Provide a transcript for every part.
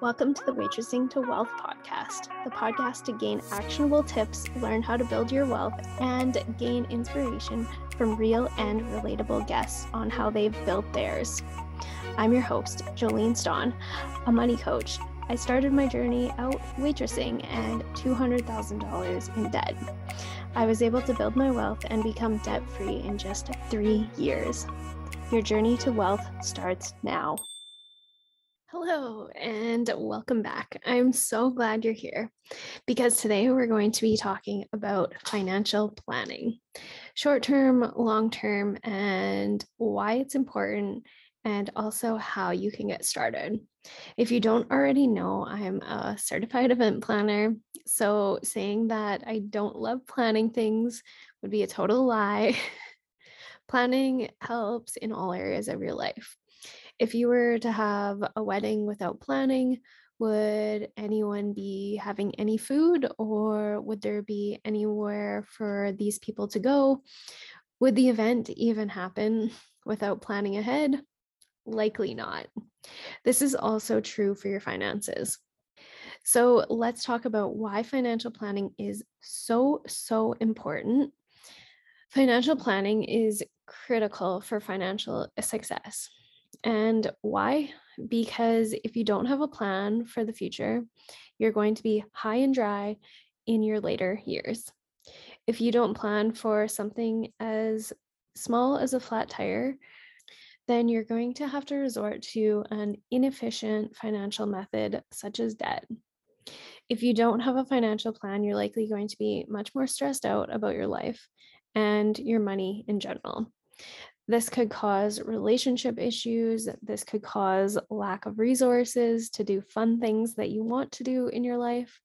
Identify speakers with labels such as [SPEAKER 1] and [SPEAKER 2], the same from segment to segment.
[SPEAKER 1] Welcome to the Waitressing to Wealth podcast, the podcast to gain actionable tips, learn how to build your wealth, and gain inspiration from real and relatable guests on how they've built theirs. I'm your host, Jolene Stawn, a money coach. I started my journey out waitressing and $200,000 in debt. I was able to build my wealth and become debt free in just three years. Your journey to wealth starts now. Hello, and welcome back. I'm so glad you're here because today we're going to be talking about financial planning short term, long term, and why it's important, and also how you can get started. If you don't already know, I'm a certified event planner. So saying that I don't love planning things would be a total lie. planning helps in all areas of your life if you were to have a wedding without planning, would anyone be having any food or would there be anywhere for these people to go? Would the event even happen without planning ahead? Likely not. This is also true for your finances. So let's talk about why financial planning is so, so important. Financial planning is critical for financial success. And why? Because if you don't have a plan for the future, you're going to be high and dry in your later years. If you don't plan for something as small as a flat tire, then you're going to have to resort to an inefficient financial method such as debt. If you don't have a financial plan, you're likely going to be much more stressed out about your life and your money in general. This could cause relationship issues. This could cause lack of resources to do fun things that you want to do in your life.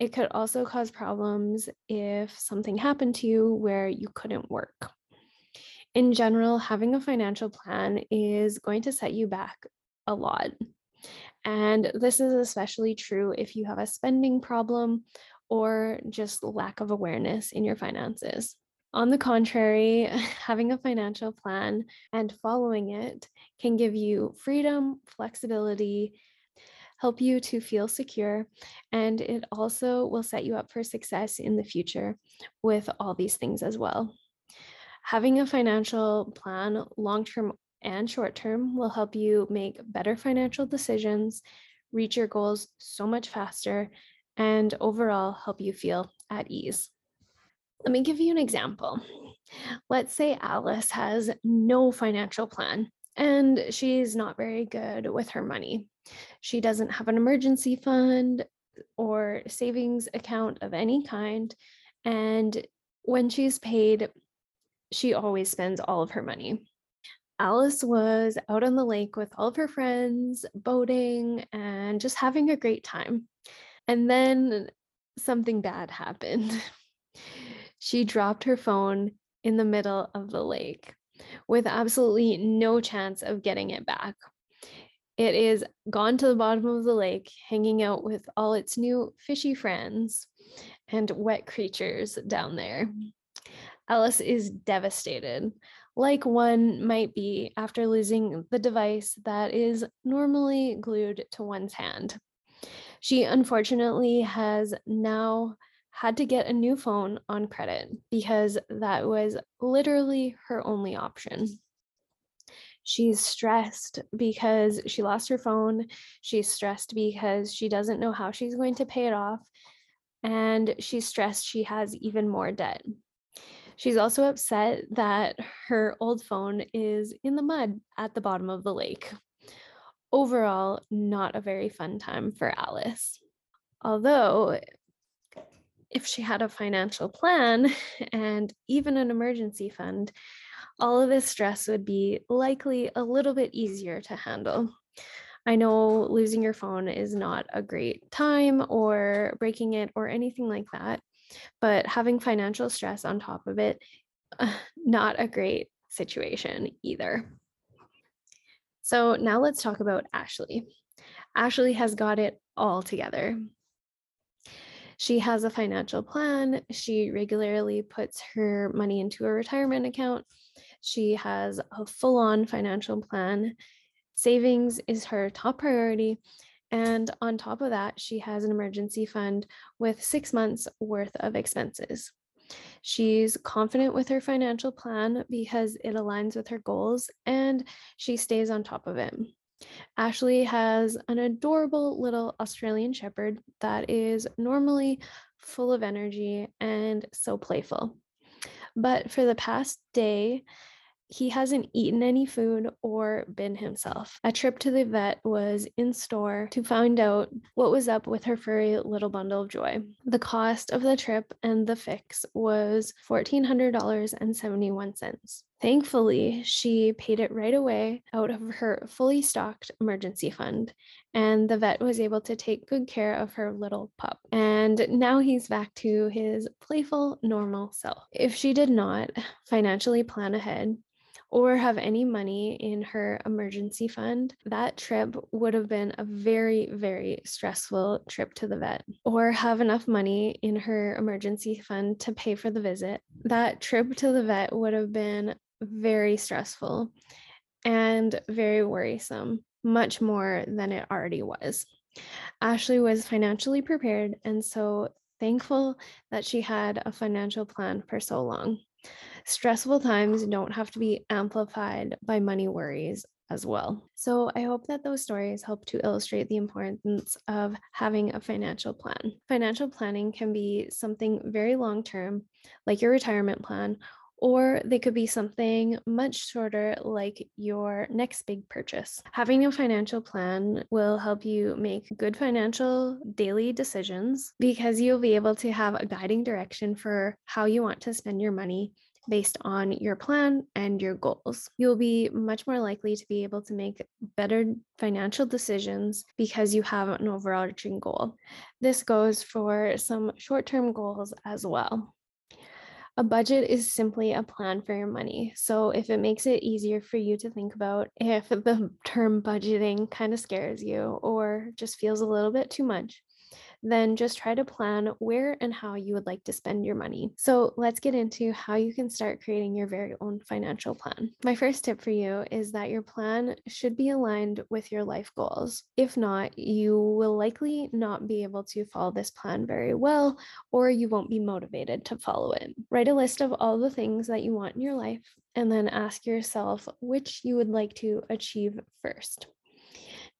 [SPEAKER 1] It could also cause problems if something happened to you where you couldn't work. In general, having a financial plan is going to set you back a lot. And this is especially true if you have a spending problem or just lack of awareness in your finances. On the contrary, having a financial plan and following it can give you freedom, flexibility, help you to feel secure, and it also will set you up for success in the future with all these things as well. Having a financial plan, long term and short term, will help you make better financial decisions, reach your goals so much faster, and overall help you feel at ease. Let me give you an example. Let's say Alice has no financial plan and she's not very good with her money. She doesn't have an emergency fund or savings account of any kind. And when she's paid, she always spends all of her money. Alice was out on the lake with all of her friends, boating, and just having a great time. And then something bad happened. she dropped her phone in the middle of the lake with absolutely no chance of getting it back. It is gone to the bottom of the lake, hanging out with all its new fishy friends and wet creatures down there. Alice is devastated, like one might be after losing the device that is normally glued to one's hand. She unfortunately has now had to get a new phone on credit because that was literally her only option. She's stressed because she lost her phone. She's stressed because she doesn't know how she's going to pay it off. And she's stressed she has even more debt. She's also upset that her old phone is in the mud at the bottom of the lake. Overall, not a very fun time for Alice. Although if she had a financial plan and even an emergency fund, all of this stress would be likely a little bit easier to handle. I know losing your phone is not a great time or breaking it or anything like that, but having financial stress on top of it, uh, not a great situation either. So now let's talk about Ashley. Ashley has got it all together. She has a financial plan. She regularly puts her money into a retirement account. She has a full on financial plan. Savings is her top priority. And on top of that, she has an emergency fund with six months worth of expenses. She's confident with her financial plan because it aligns with her goals and she stays on top of it. Ashley has an adorable little Australian Shepherd that is normally full of energy and so playful. But for the past day, he hasn't eaten any food or been himself. A trip to the vet was in store to find out what was up with her furry little bundle of joy. The cost of the trip and the fix was $1,400.71. Thankfully, she paid it right away out of her fully stocked emergency fund, and the vet was able to take good care of her little pup. And now he's back to his playful, normal self. If she did not financially plan ahead, or have any money in her emergency fund, that trip would have been a very, very stressful trip to the vet, or have enough money in her emergency fund to pay for the visit. That trip to the vet would have been very stressful and very worrisome, much more than it already was. Ashley was financially prepared and so thankful that she had a financial plan for so long. Stressful times don't have to be amplified by money worries as well. So I hope that those stories help to illustrate the importance of having a financial plan. Financial planning can be something very long term, like your retirement plan, or they could be something much shorter, like your next big purchase. Having a financial plan will help you make good financial daily decisions because you'll be able to have a guiding direction for how you want to spend your money based on your plan and your goals. You'll be much more likely to be able to make better financial decisions because you have an overarching goal. This goes for some short term goals as well. A budget is simply a plan for your money. So, if it makes it easier for you to think about if the term budgeting kind of scares you or just feels a little bit too much, then just try to plan where and how you would like to spend your money. So let's get into how you can start creating your very own financial plan. My first tip for you is that your plan should be aligned with your life goals. If not, you will likely not be able to follow this plan very well, or you won't be motivated to follow it. Write a list of all the things that you want in your life and then ask yourself which you would like to achieve first.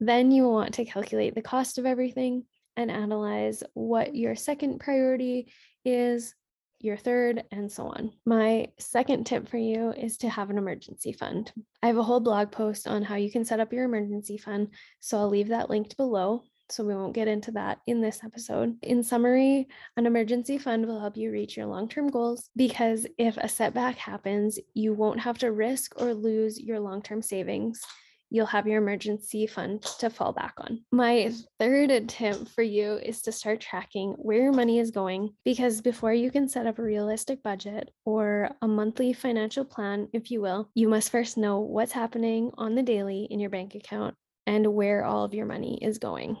[SPEAKER 1] Then you will want to calculate the cost of everything and analyze what your second priority is, your third, and so on. My second tip for you is to have an emergency fund. I have a whole blog post on how you can set up your emergency fund, so I'll leave that linked below. So, we won't get into that in this episode. In summary, an emergency fund will help you reach your long term goals because if a setback happens, you won't have to risk or lose your long term savings you'll have your emergency fund to fall back on. My third tip for you is to start tracking where your money is going because before you can set up a realistic budget or a monthly financial plan, if you will, you must first know what's happening on the daily in your bank account and where all of your money is going.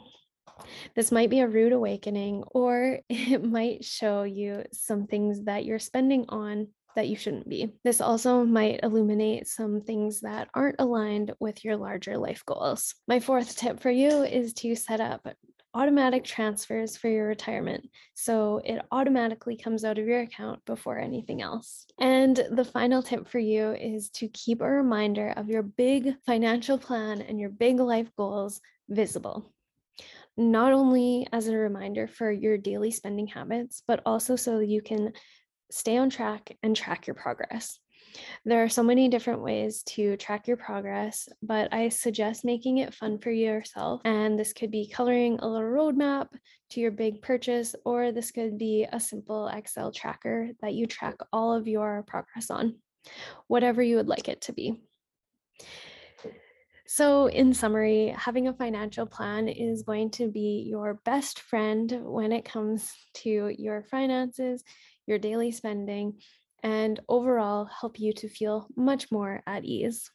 [SPEAKER 1] This might be a rude awakening, or it might show you some things that you're spending on that you shouldn't be. This also might illuminate some things that aren't aligned with your larger life goals. My fourth tip for you is to set up automatic transfers for your retirement. So it automatically comes out of your account before anything else. And the final tip for you is to keep a reminder of your big financial plan and your big life goals visible. Not only as a reminder for your daily spending habits, but also so you can stay on track and track your progress. There are so many different ways to track your progress, but I suggest making it fun for yourself. And this could be coloring a little roadmap to your big purchase, or this could be a simple Excel tracker that you track all of your progress on, whatever you would like it to be. So, in summary, having a financial plan is going to be your best friend when it comes to your finances, your daily spending, and overall help you to feel much more at ease.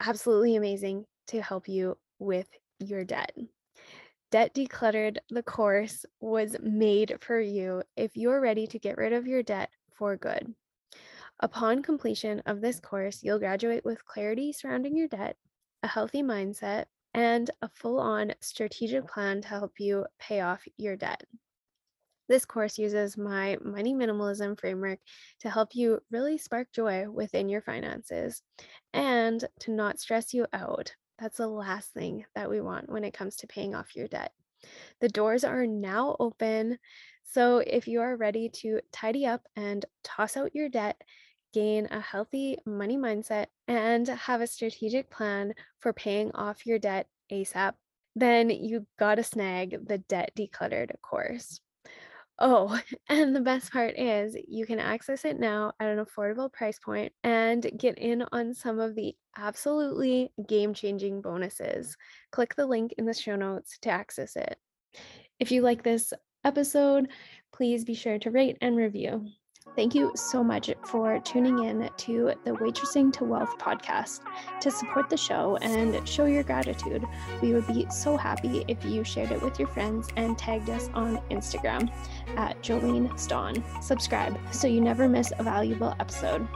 [SPEAKER 1] Absolutely amazing to help you with your debt. Debt Decluttered, the course, was made for you if you're ready to get rid of your debt for good. Upon completion of this course, you'll graduate with clarity surrounding your debt, a healthy mindset, and a full on strategic plan to help you pay off your debt. This course uses my money minimalism framework to help you really spark joy within your finances and to not stress you out. That's the last thing that we want when it comes to paying off your debt. The doors are now open. So if you are ready to tidy up and toss out your debt, gain a healthy money mindset, and have a strategic plan for paying off your debt ASAP, then you gotta snag the Debt Decluttered course. Oh, and the best part is you can access it now at an affordable price point and get in on some of the absolutely game changing bonuses. Click the link in the show notes to access it. If you like this episode, please be sure to rate and review. Thank you so much for tuning in to the Waitressing to Wealth podcast. To support the show and show your gratitude, we would be so happy if you shared it with your friends and tagged us on Instagram at Jolene Stawn. Subscribe so you never miss a valuable episode.